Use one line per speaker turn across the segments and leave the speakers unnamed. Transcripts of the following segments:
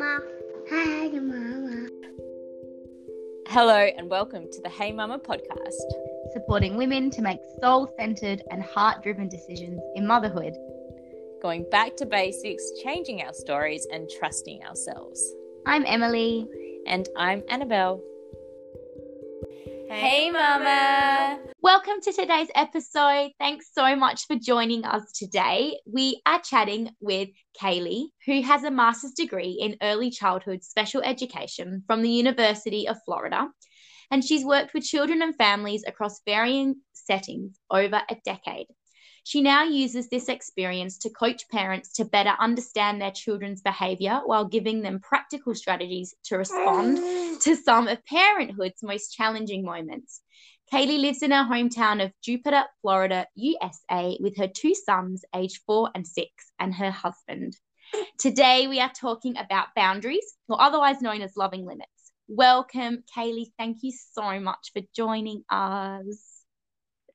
Mama. Hi, Mama.
Hello, and welcome to the Hey Mama podcast.
supporting women to make soul centered and heart driven decisions in motherhood.
Going back to basics, changing our stories, and trusting ourselves.
I'm Emily.
And I'm Annabelle. Hey, Mama!
Welcome to today's episode. Thanks so much for joining us today. We are chatting with Caley, who has a master's degree in early childhood special education from the University of Florida. And she's worked with children and families across varying settings over a decade. She now uses this experience to coach parents to better understand their children's behavior while giving them practical strategies to respond to some of parenthood's most challenging moments. Caley lives in her hometown of Jupiter, Florida, USA, with her two sons, aged four and six, and her husband. Today, we are talking about boundaries, or otherwise known as loving limits. Welcome, Caley. Thank you so much for joining us.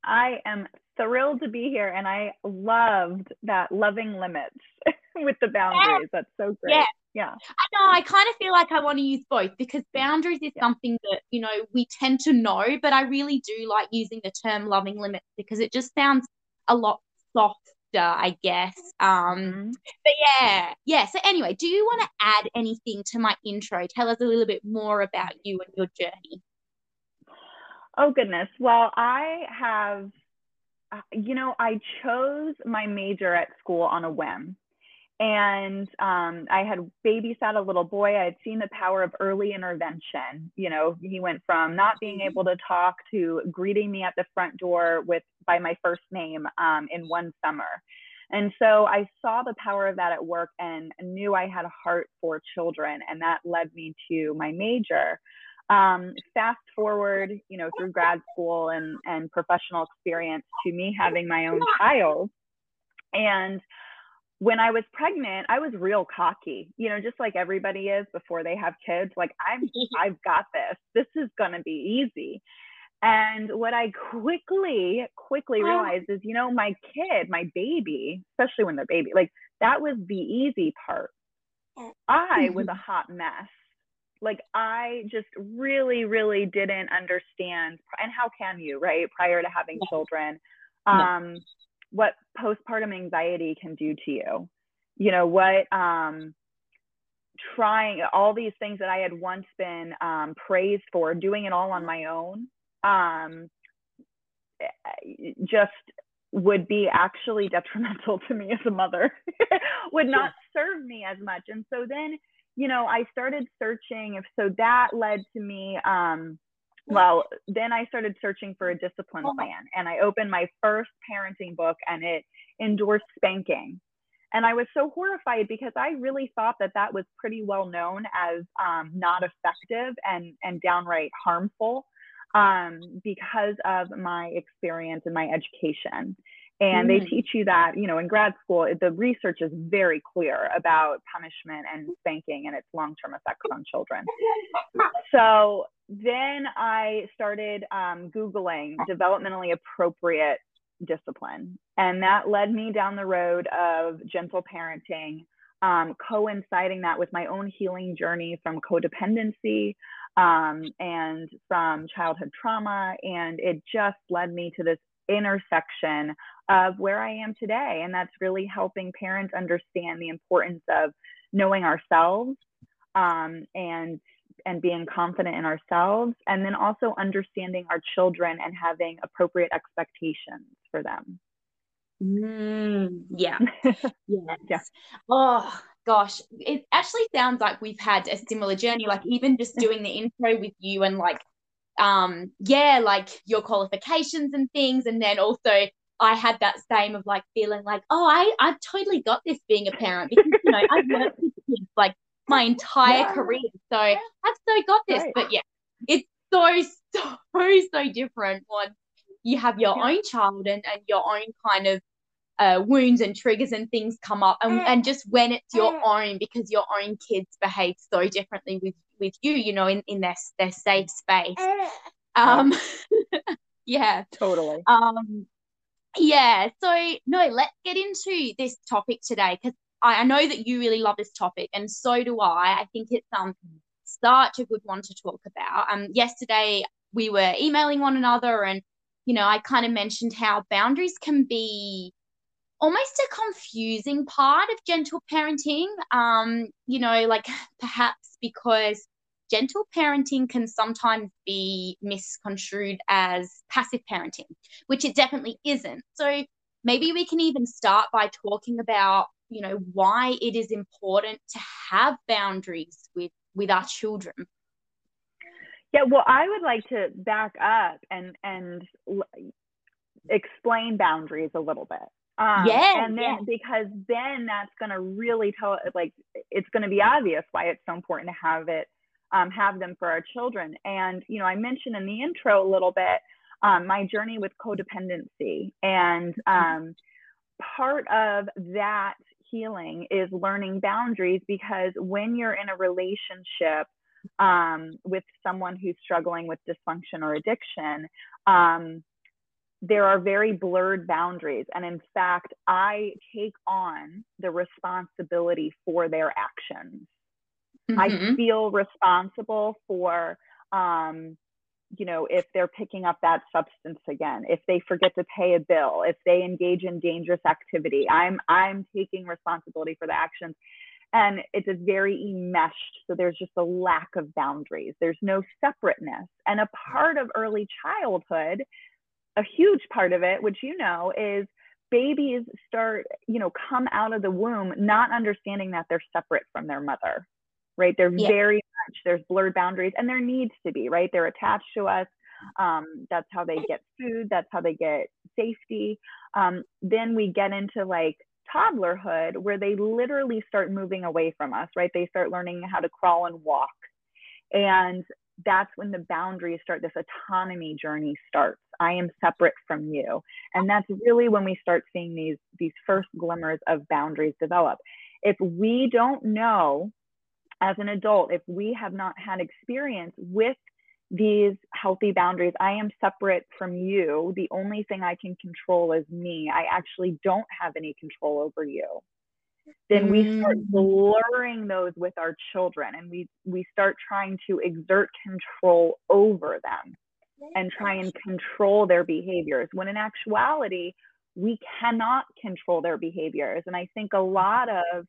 I am thrilled to be here and I loved that loving limits with the boundaries. That's so great.
Yeah.
Yeah.
I know, I kind of feel like I want to use both because boundaries is something that, you know, we tend to know, but I really do like using the term loving limits because it just sounds a lot softer, I guess. Um,
Mhm.
but yeah, yeah. So anyway, do you want to add anything to my intro? Tell us a little bit more about you and your journey.
Oh, goodness. Well, I have, you know, I chose my major at school on a whim. And um, I had babysat a little boy. I had seen the power of early intervention. You know, he went from not being able to talk to greeting me at the front door with by my first name um, in one summer. And so I saw the power of that at work and knew I had a heart for children, and that led me to my major. Um, fast forward, you know, through grad school and and professional experience to me having my own child, and when I was pregnant, I was real cocky, you know, just like everybody is before they have kids. Like I'm, I've got this. This is gonna be easy. And what I quickly, quickly realized is, you know, my kid, my baby, especially when they're baby, like that was the easy part. I was a hot mess. Like I just really, really didn't understand. And how can you, right? Prior to having children, um, what postpartum anxiety can do to you. You know what? Um, trying all these things that I had once been um, praised for, doing it all on my own, um, just would be actually detrimental to me as a mother, would not serve me as much. And so then, you know, I started searching. If so, that led to me. Um, well, then I started searching for a discipline plan, and I opened my first parenting book, and it endorsed spanking. And I was so horrified because I really thought that that was pretty well known as um, not effective and and downright harmful um, because of my experience and my education. And they
Mm.
teach you that, you know, in grad school, the research is very clear about punishment and spanking and its long term effects on children. So then I started um, Googling developmentally appropriate discipline. And that led me down the road of gentle parenting, um, coinciding that with my own healing journey from codependency um, and from childhood trauma. And it just led me to this intersection of where I am today. And that's really helping parents understand the importance of knowing ourselves um, and and being confident in ourselves and then also understanding our children and having appropriate expectations for them
Mm, yeah. Yes.
Yeah.
Oh gosh, it actually sounds like we've had a similar journey. Like even just doing the intro with you and like, um, yeah, like your qualifications and things, and then also I had that same of like feeling like, oh, I I've totally got this being a parent because you know I've worked with kids like my entire
Yeah.
career, so I've so got this.
Right.
But yeah, it's so so so different when you have your
Yeah.
own child and and your own kind of uh, wounds and triggers and things come up and, and just when it's your own because your own kids behave so differently with with you you know in, in their their safe space um yeah
totally
um yeah so no let's get into this topic today because I know that you really love this topic, and so do I. I think it's um such a good one to talk about. Um, yesterday we were emailing one another, and you know, I kind of mentioned how boundaries can be almost a confusing part of gentle parenting. Um, you know, like perhaps because gentle parenting can sometimes be misconstrued as passive parenting, which it definitely isn't. So maybe we can even start by talking about, you know, why it is important to have boundaries with with our children.
Yeah, well, I would like to back up and and explain boundaries a little bit.
Um, yeah,
and then
yeah.
because then that's going to really tell like it's going to be obvious why it's so important to have it um, have them for our children. And you know, I mentioned in the intro a little bit um, my journey with codependency, and um, part of that healing is learning boundaries because when you're in a relationship um, with someone who's struggling with dysfunction or addiction, um, there are very blurred boundaries. And in fact, I take on the responsibility for their actions. Mm-hmm. I feel responsible for, um, you know, if they're picking up that substance again, if they forget to pay a bill, if they engage in dangerous activity, I'm I'm taking responsibility for the actions. And it's a very enmeshed. So there's just a lack of boundaries. There's no separateness. And a part of early childhood a huge part of it, which you know, is babies start, you know, come out of the womb not understanding that they're separate from their mother, right? They're yeah. very much, there's blurred boundaries, and there needs to be, right? They're attached to us. Um, that's how they get food, that's how they get safety. Um, then we get into like toddlerhood where they literally start moving away from us, right? They start learning how to crawl and walk. And that's when the boundaries start this autonomy journey starts i am separate from you and that's really when we start seeing these these first glimmers of boundaries develop if we don't know as an adult if we have not had experience with these healthy boundaries i am separate from you. The only thing i can control is me. I actually don't have any control over you. Then we start mm. blurring those with our children and we we start trying to exert control over them and try and control their behaviors when in actuality we cannot control their behaviors. And i think a lot of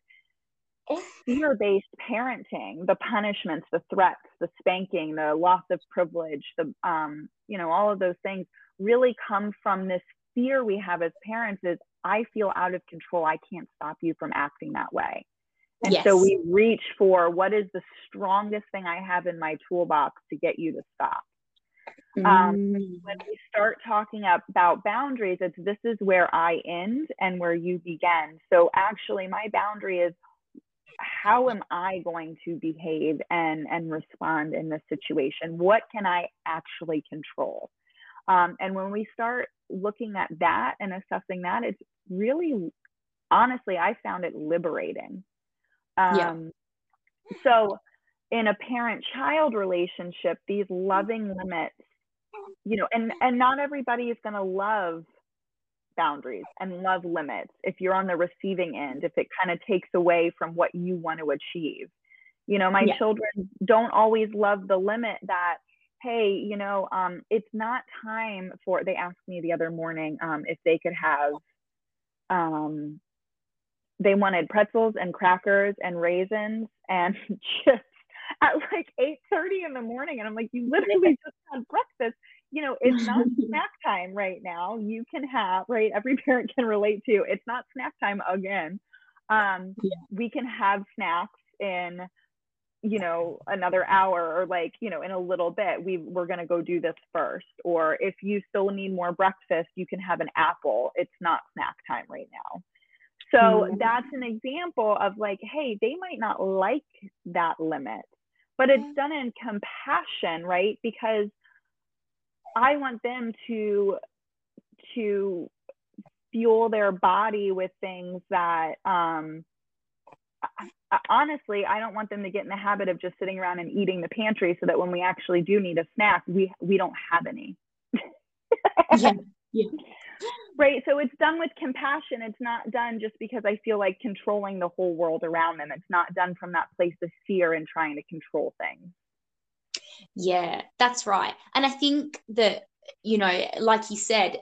fear-based parenting the punishments the threats the spanking the loss of privilege the um, you know all of those things really come from this fear we have as parents is I feel out of control. I can't stop you from acting that way. And yes. so we reach for what is the strongest thing I have in my toolbox to get you to stop. Um, mm. Um, when we start talking about boundaries, it's this is where I end and where you begin. So actually, my boundary is how am I going to behave and and respond in this situation? What can I actually control? Um, and when we start looking at that and assessing that, it's really, honestly, I found it liberating. Um, yeah. So, in a parent-child relationship, these loving limits, you know, and and not everybody is going to love boundaries and love limits if you're on the receiving end if it kind of takes away from what you want to achieve you know my yeah. children don't always love the limit that hey, you know, um, it's not time for, they asked me the other morning um, if they could have, um, they wanted pretzels and crackers and raisins and chips at like 8.30 in the morning. And I'm like, you literally just had breakfast. You know, it's not snack time right now. You can have, right? Every parent can relate to, it's not snack time again. Um, yeah. We can have snacks in you know another hour or like you know in a little bit we we're going to go do this first or if you still need more breakfast you can have an apple it's not snack time right now so mm-hmm. that's an example of like hey they might not like that limit but it's done in compassion right because i want them to to fuel their body with things that um honestly, I don't want them to get in the habit of just sitting around and eating the pantry so that when we actually do need a snack, we we don't have any.
yeah, yeah.
right so it's done with compassion it's not done just because i feel like controlling the whole world around them it's not done from that place of fear and trying to control things
yeah that's right and i think that you know like you said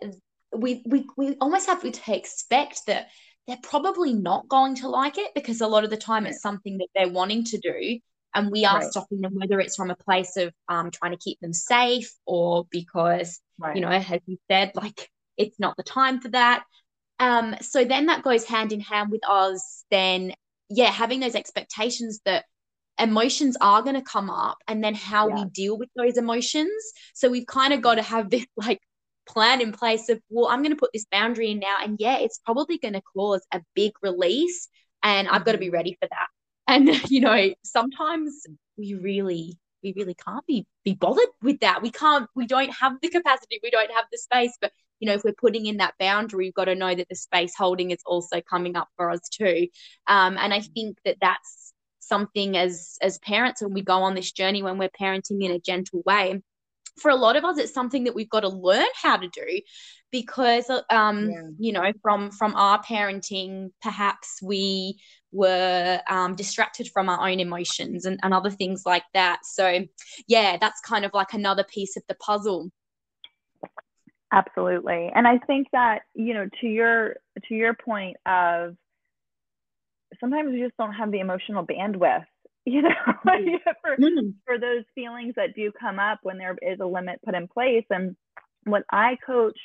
we we, we almost have to expect that they're probably not going to like it because a lot of the time it's something that they're wanting to do and we are right. stopping them whether it's from a place of um, trying to keep them safe or because right. you know as you said like it's not the time for that um, so then that goes hand in hand with us then yeah having those expectations that emotions are going to come up and then how yeah. we deal with those emotions. So we've kind of got to have this like plan in place of well i'm going to put this boundary in now and yeah it's probably going to cause a big release and i've got to be mm-hmm. ready for that. And you know sometimes we really we really can't be be bothered with that. We can't we don't have the capacity we don't have the space but you know if we're putting in that boundary we've got to know that the space holding is also coming up for us too. Um, and i think that that's something as as parents when we go on this journey when we're parenting in a gentle way. For a lot of us it's something that we've got to learn how to do because um yeah. you know from from our parenting perhaps we were um, distracted from our own emotions and, and other things like that. So yeah that's kind of like another piece of the puzzle.
Absolutely. And i think that you know to your to your point of sometimes we just don't have the emotional bandwidth you know for, mm-hmm. for those feelings that do come up when there is a limit put in place. And what i coach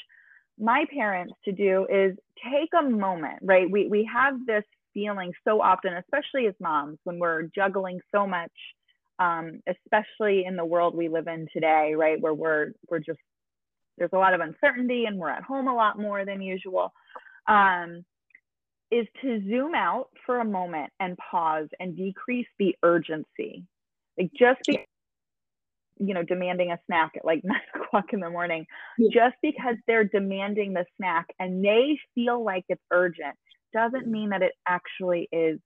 my parents to do is take a moment right? We we have this feeling so often especially as moms when we're juggling so much um, especially in the world we live in today right? Where we're we're just there's a lot of uncertainty and we're at home a lot more than usual. Um, is to zoom out for a moment and pause and decrease the urgency. Like just be, you know, demanding a snack at like nine o'clock in the morning, just because they're demanding the snack and they feel like it's urgent doesn't mean that it actually is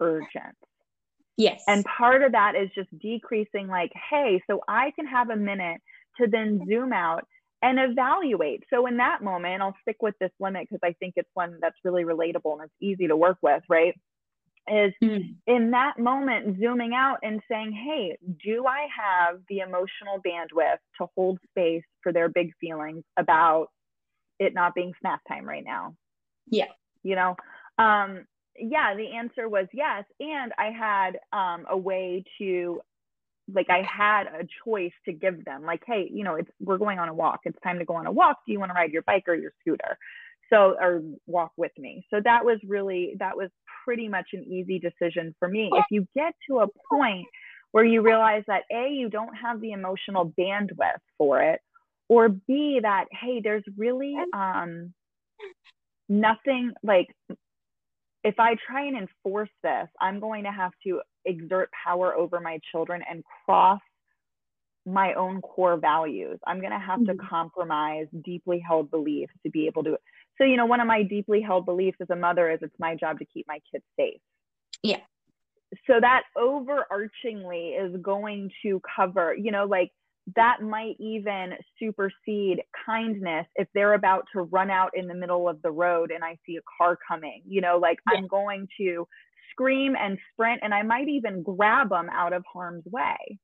urgent.
Yes.
And part of that is just decreasing, like, hey, so I can have a minute to then zoom out and evaluate. So in that moment, I'll stick with this limit because I think it's one that's really relatable and it's easy to work with, right? Is mm. in that moment zooming out and saying, hey, do I have the emotional bandwidth to hold space for their big feelings about it not being snack time right now?
Yeah.
You know, um, yeah, the answer was yes. And I had um, a way to like I had a choice to give them like, hey, you know, it's we're going on a walk. It's time to go on a walk. Do you want to ride your bike or your scooter? So or walk with me. So that was really that was pretty much an easy decision for me. If you get to a point where you realize that A, you don't have the emotional bandwidth for it, or B, that hey, there's really um nothing like if I try and enforce this, I'm going to have to exert power over my children and cross my own core values. I'm going to have mm-hmm. to compromise deeply held beliefs to be able to. So, you know, one of my deeply held beliefs as a mother is it's my job to keep my kids safe.
Yeah.
So that overarchingly is going to cover, you know, like that might even supersede kindness if they're about to run out in the middle of the road and I see a car coming. You know, like yeah. I'm going to scream and sprint and I might even grab them out of harm's way.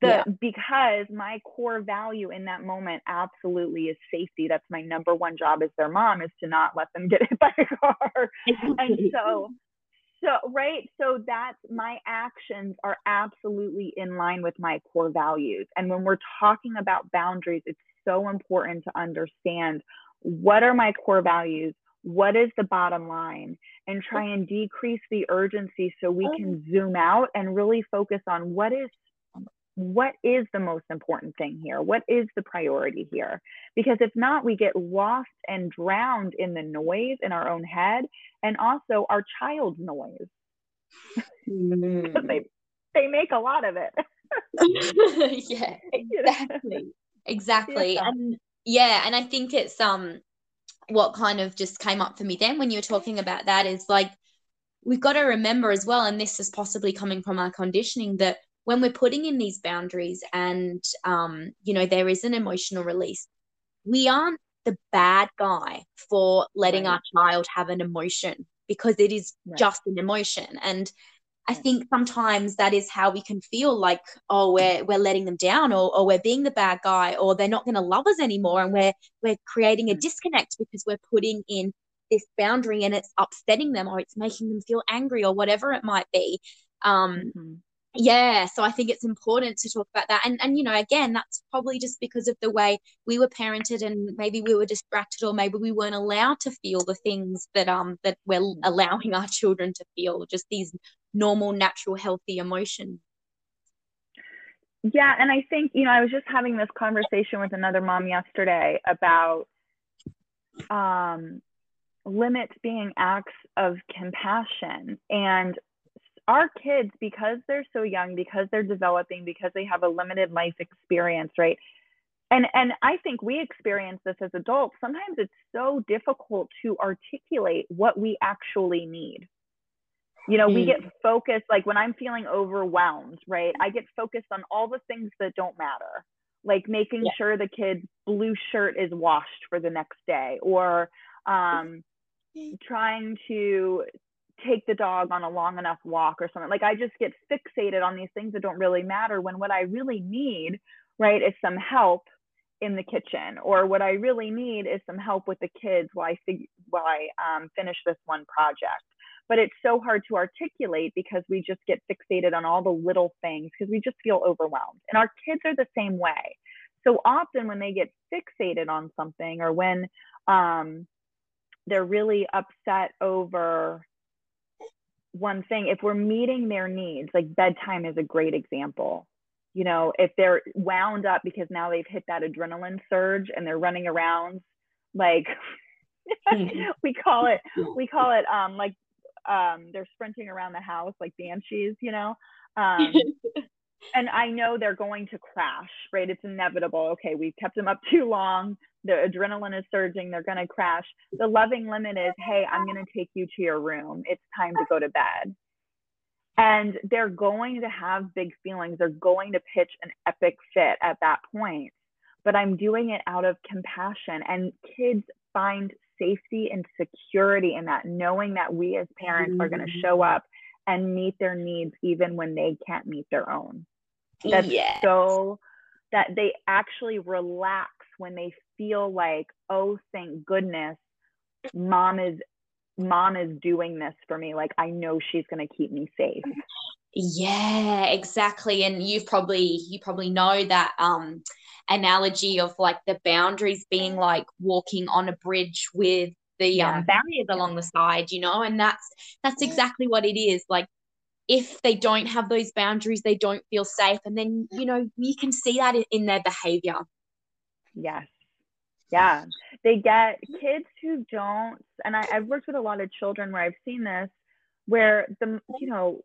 The, yeah. because my core value in that moment absolutely is safety. That's my number one job as their mom is to not let them get hit by a car. and so so right so that's my actions are absolutely in line with my core values and when we're talking about boundaries it's so important to understand what are my core values what is the bottom line and try and decrease the urgency so we can zoom out and really focus on what is what is the most important thing here? What is the priority here? Because if not, we get lost and drowned in the noise in our own head and also our child's noise. Mm. they, they make a lot of it.
yeah, exactly. Exactly. Yeah. And yeah, and I think it's um what kind of just came up for me then when you were talking about that is like we've got to remember as well, and this is possibly coming from our conditioning that when we're putting in these boundaries and um, you know there is an emotional release we aren't the bad guy for letting right. our child have an emotion because it is right. just an emotion and I think sometimes that is how we can feel like, oh, we're we're letting them down, or, or we're being the bad guy, or they're not going to love us anymore, and we're we're creating a mm. disconnect because we're putting in this boundary and it's upsetting them, or it's making them feel angry, or whatever it might be. Um, mm-hmm yeah so i think it's important to talk about that and and you know again that's probably just because of the way we were parented and maybe we were distracted or maybe we weren't allowed to feel the things that um that we're allowing our children to feel just these normal natural healthy emotions.
Yeah and i think you know i was just having this conversation with another mom yesterday about um limits being acts of compassion and our kids, because they're so young, because they're developing, because they have a limited life experience, right? And and I think we experience this as adults. Sometimes it's so difficult to articulate what we actually need. You know, mm. we get focused like when I'm feeling overwhelmed, right? I get focused on all the things that don't matter. Like making yeah. sure the kid's blue shirt is washed for the next day or um trying to take the dog on a long enough walk or something. Like I just get fixated on these things that don't really matter when what I really need, right, is some help in the kitchen or what I really need is some help with the kids while I fig- while I um, finish this one project. But it's so hard to articulate because we just get fixated on all the little things because we just feel overwhelmed. And our kids are the same way. So often when they get fixated on something or when um, they're really upset over one thing if we're meeting their needs like bedtime is a great example you know if they're wound up because now they've hit that adrenaline surge and they're running around like we call it we call it um like um they're sprinting around the house like banshees you know um and I know they're going to crash, right? It's inevitable. Okay, we've kept them up too long. The adrenaline is surging. They're going to crash. The loving limit is, hey, I'm going to take you to your room. It's time to go to bed. And they're going to have big feelings. They're going to pitch an epic fit at that point. But I'm doing it out of compassion. And kids find safety and security in that, knowing that we as parents mm-hmm. are going to show up and meet their needs even when they can't meet their own. That's yes. so that they actually relax when they feel like, oh, thank goodness, mom is mom is doing this for me. Like I know she's gonna keep me safe.
Yeah, exactly. And you've probably you probably know that um analogy of like the boundaries being like walking on a bridge with the um, yeah. um, barriers along the side, you know, and that's that's exactly what it is. Like if they don't have those boundaries, they don't feel safe, and then you know you can see that in their behavior.
Yes, yeah, they get kids who don't, and I, I've worked with a lot of children where I've seen this, where the you know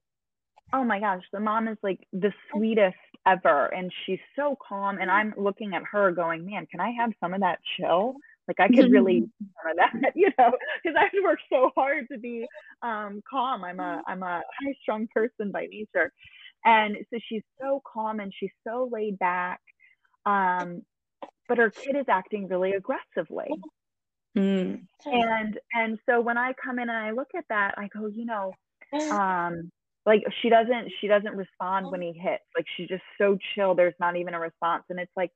oh my gosh, the mom is like the sweetest ever. And she's so calm. And I'm looking at her going, man, can I have some of that chill? Like I could really some of that, you know, because I've worked so hard to be um, calm. I'm a I'm a high strung person by nature, and so she's so calm and she's so laid back. Um, but her kid is acting really aggressively. Mm. And and so when I come in and I look at that, I go, you know, um, like she doesn't she doesn't respond when he hits. Like she's just so chill. There's not even a response, and it's like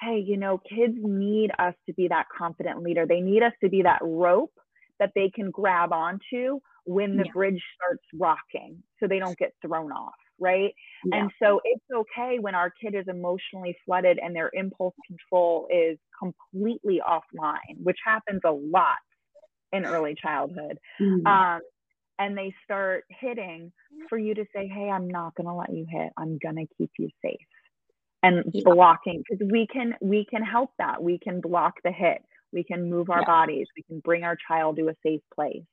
hey, you know, kids need us to be that confident leader. They need us to be that rope that they can grab onto when the yeah. bridge starts rocking so they don't get thrown off, right? Yeah. And so it's okay when our kid is emotionally flooded and their impulse control is completely offline, which happens a lot in early childhood. Mm-hmm. Um, and they start hitting for you to say, hey, I'm not going to let you hit. I'm going to keep you safe and yeah. blocking because we can we can help that we can block the hit we can move our yeah. bodies we can bring our child to a safe place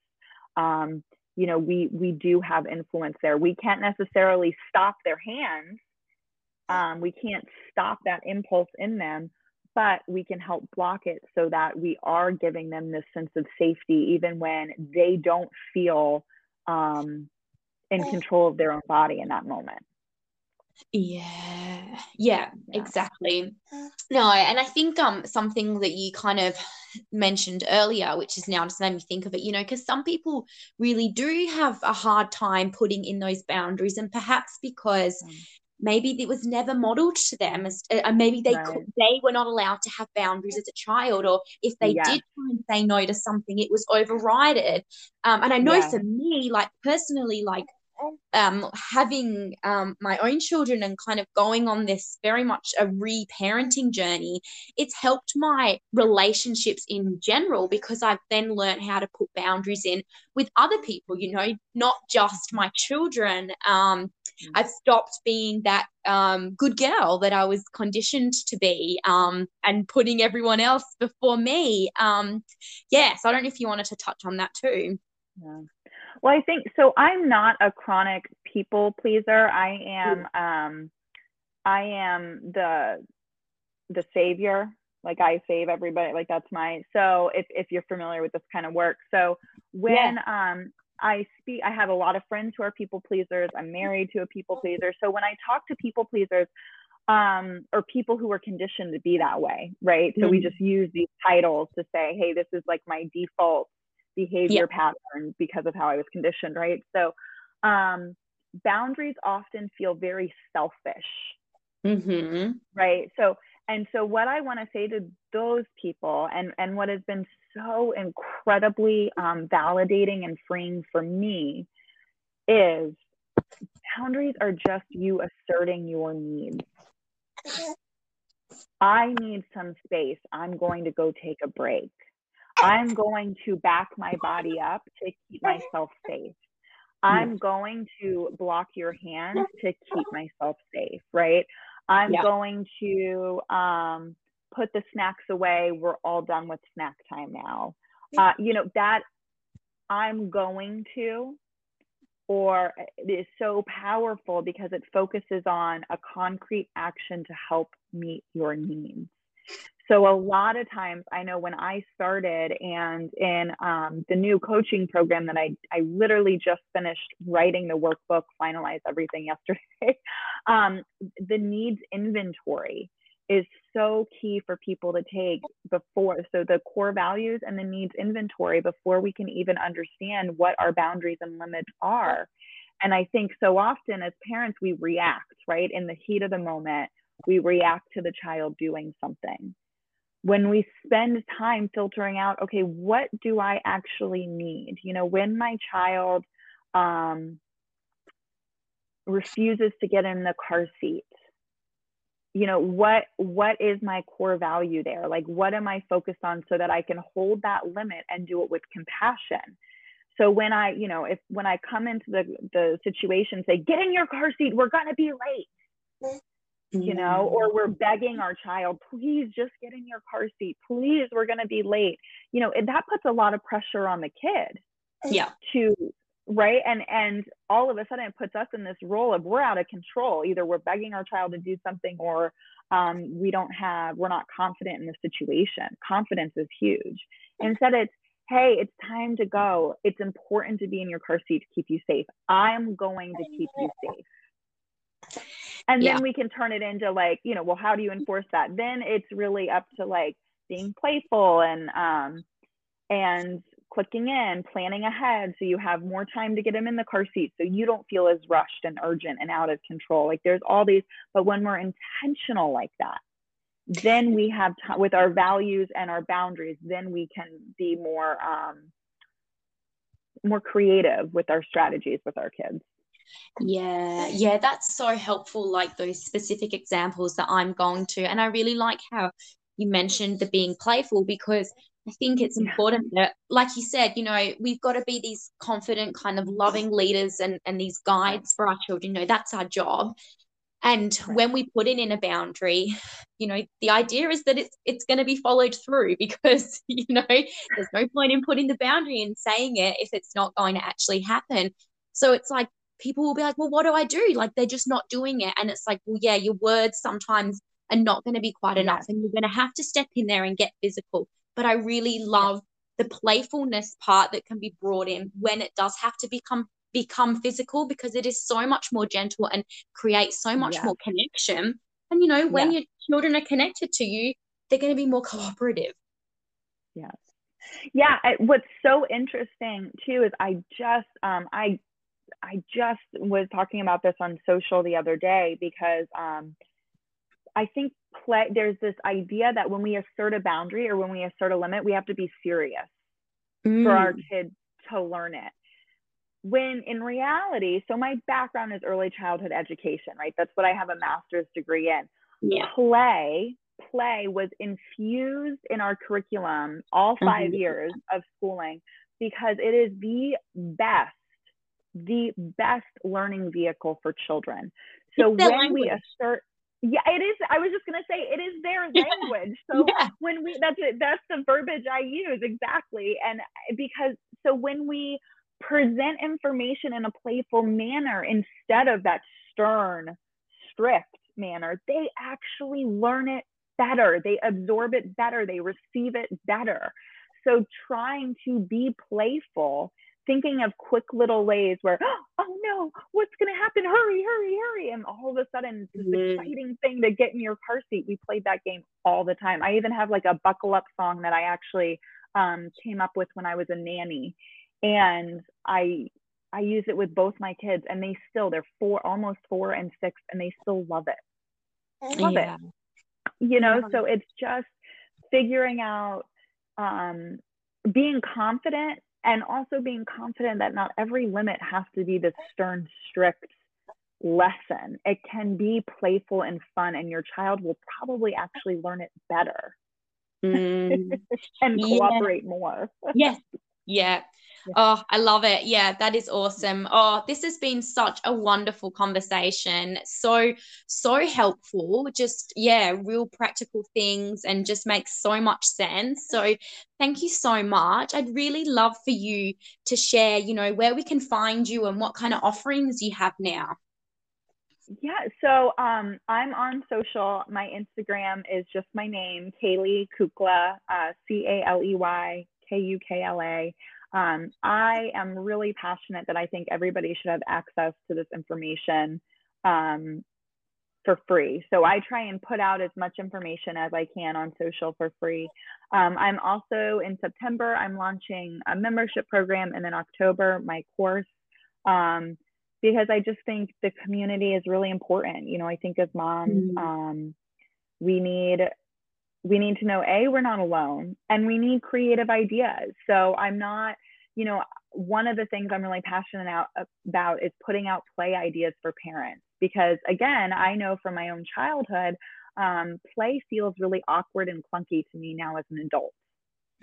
um, you know we we do have influence there. We can't necessarily stop their hands. Um, we can't stop that impulse in them but we can help block it so that we are giving them this sense of safety even when they don't feel um, in control of their own body in that moment
Yeah, yeah,
Yeah.
exactly. No, and I think um something that you kind of mentioned earlier, which is now just made me think of it, you know, because some people really do have a hard time putting in those boundaries, and perhaps because
Mm.
maybe it was never modeled to them, as, uh, and maybe they
Right.
could, they were not allowed to have boundaries as a child, or if they
Yes.
did try and say no to something, it was overrided. Um, and I know
Yeah.
for me, like personally, like um, having um, my own children and kind of going on this very much a reparenting journey, it's helped my relationships in general because I've then learned how to put boundaries in with other people, you know, not just my children. Um,
Mm.
I've stopped being that um, good girl that I was conditioned to be um, and putting everyone else before me. Um, yeah, so I don't know if you wanted to touch on that too.
Yeah. Well, I think so. I'm not a chronic people pleaser. I am. Um, I am the the savior. Like I save everybody. Like that's my. So if if you're familiar with this kind of work, so when um I speak, I have a lot of friends who are people pleasers. I'm married to a people pleaser. So when I talk to people pleasers, um, or people who are conditioned to be that way, right? So we
Mm.
just use these titles to say, hey, this is like my default behavior pattern because of how I was conditioned, right? So um, boundaries often feel very selfish,
Mm-hmm.
right? So and so what I want to say to those people and and what has been so incredibly um, validating and freeing for me is boundaries are just you asserting your needs. I need some space. I'm going to go take a break. I'm going to back my body up to keep myself safe. I'm going to block your hands to keep myself safe, right? I'm
Yeah.
going to um, put the snacks away. We're all done with snack time now. Uh, you know, that I'm going to, or it is so powerful because it focuses on a concrete action to help meet your needs. So a lot of times, I know when I started and in um, the new coaching program that I, I literally just finished writing the workbook, finalized everything yesterday. um, the needs inventory is so key for people to take before. So the core values and the needs inventory before we can even understand what our boundaries and limits are. And I think so often as parents, we react, right? In the heat of the moment, we react to the child doing something when we spend time filtering out okay what do i actually need? You know when my child um, refuses to get in the car seat you know what what is my core value there? Like what am i focused on so that i can hold that limit and do it with compassion? So when i you know if when i come into the the situation say get in your car seat we're going to be late you know, or we're begging our child, please just get in your car seat. Please, we're going to be late. You know, that puts a lot of pressure on the kid
yeah,
to right? And and all of a sudden it puts us in this role of we're out of control. Either we're begging our child to do something or um, we don't have we're not confident in the situation. Confidence is huge. Instead it's hey it's time to go. It's important to be in your car seat to keep you safe. I'm going to keep you safe and then
Yeah.
we can turn it into like you know well how do you enforce that? Then it's really up to like being playful and um and clicking in planning ahead so you have more time to get them in the car seat so you don't feel as rushed and urgent and out of control. Like there's all these but when we're intentional like that then we have time with our values and our boundaries then we can be more um more creative with our strategies with our kids
Yeah, yeah, that's so helpful. Like those specific examples that I'm going to. And I really like how you mentioned the being playful because I think it's important that, like you said, you know, we've got to be these confident, kind of loving leaders and, and these guides for our children. You know, that's our job. And
Right.
when we put it in a boundary, you know, the idea is that it's it's going to be followed through because, you know, there's no point in putting the boundary and saying it if it's not going to actually happen. So it's like people will be like, well, what do I do? Like they're just not doing it. And it's like, well, yeah, your words sometimes are not going to be quite enough. And you're going to have to step in there and get physical. But I really love the playfulness part that can be brought in when it does have to become become physical because it is so much more gentle and creates so much
Yeah.
more connection. And you know, when
Yeah.
your children are connected to you, they're going to be more cooperative.
Yes. Yeah. What's so interesting too is I just um I I just was talking about this on social the other day because um I think play there's this idea that when we assert a boundary or when we assert a limit, we have to be serious for our
Mm.
kids to learn it. When in reality, so my background is early childhood education, right? That's what I have a master's degree in.
Yeah.
play play was infused in our curriculum all 5
Mhm.
years of schooling because it is the best the best learning vehicle for children. So when we assert yeah it is i was just going to say it is their language. So
Yeah.
when we that's it that's the verbiage i use exactly. And because so when we present information in a playful manner instead of that stern strict manner they actually learn it better. They absorb it better. They receive it better. So trying to be playful thinking of quick little ways where oh no what's going to happen? Hurry hurry hurry and all of a sudden it's this
Mhm.
exciting thing to get in your car seat. We played that game all the time. I even have like a buckle up song that i actually um, came up with when i was a nanny and i i use it with both my kids and they still they're four almost four and six and they still love it. Love
yeah.
it you know so it's just figuring out um, being confident and also being confident that not every limit has to be this stern strict lesson it can be playful and fun and your child will probably actually learn it better
Mm.
and
Yeah.
cooperate more
yes. Yeah. Oh, I love it. Yeah, that is awesome. Oh, this has been such a wonderful conversation. So, so helpful. Just, yeah, real practical things and just makes so much sense. So, thank you so much. I'd really love for you to share, you know, where we can find you and what kind of offerings you have now.
Yeah, so um, I'm on social. My Instagram is just my name, Caley Kukla, uh, C A L E Y K U K L A. Um, I am really passionate that I think everybody should have access to this information um, for free. So I try and put out as much information as I can on social for free. Um, I'm also in September, I'm launching a membership program, and then October, my course. Um, because I just think the community is really important. You know, I think as moms,
Mm.
um, we need we need to know a we're not alone, and we need creative ideas. So I'm not, you know, one of the things I'm really passionate out, about is putting out play ideas for parents because again, I know from my own childhood, um, play feels really awkward and clunky to me now as an adult.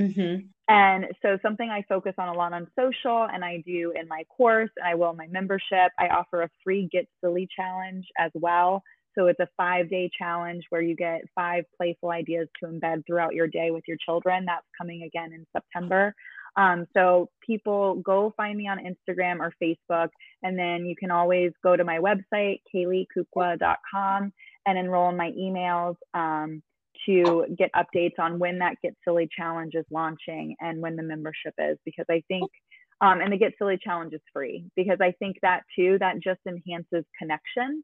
Mm-hmm.
And so something I focus on a lot on social and I do in my course and I will in my membership. I offer a free Get Silly challenge as well. So it's a five day challenge where you get five playful ideas to embed throughout your day with your children. That's coming again in September. Um, so people go find me on Instagram or Facebook, and then you can always go to my website, caleykukla.com, and enroll in my emails. Um, to get updates on when that Get Silly Challenge is launching and when the membership is, because I think, um, and the Get Silly Challenge is free, because I think that too, that just enhances connection.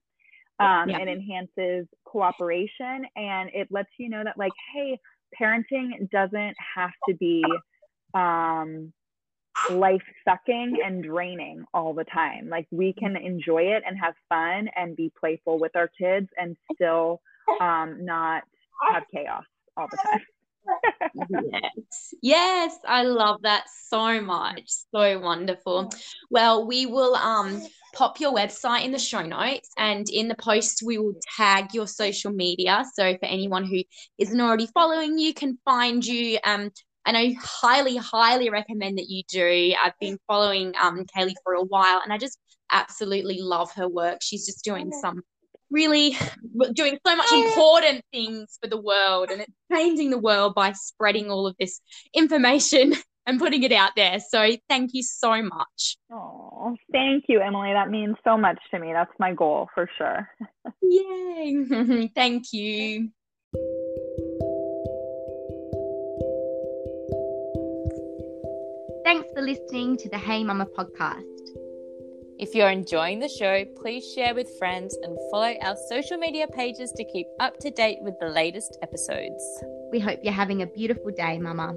Um,
Yeah.
It enhances cooperation and it lets you know that, like, hey, parenting doesn't have to be um, life sucking and draining all the time. Like, we can enjoy it and have fun and be playful with our kids and still um, not have chaos all the time.
yes. Yes, I love that so much. So wonderful. Well, we will um pop your website in the show notes and in the post we will tag your social media. So for anyone who isn't already following you can find you um and I highly, highly recommend that you do. I've been following um Caley for a while and I just absolutely love her work. She's just doing some really doing so much important things for the world and it's changing the world by spreading all of this information and putting it out there. So thank you so much.
Oh, thank you, Emily. That means so much to me. That's my goal for sure.
Yay. thank you.
Thanks for listening to the Hey Mama podcast.
If you're enjoying the show, please share with friends and follow our social media pages to keep up to date with the latest episodes.
We hope you're having a beautiful day, Mama.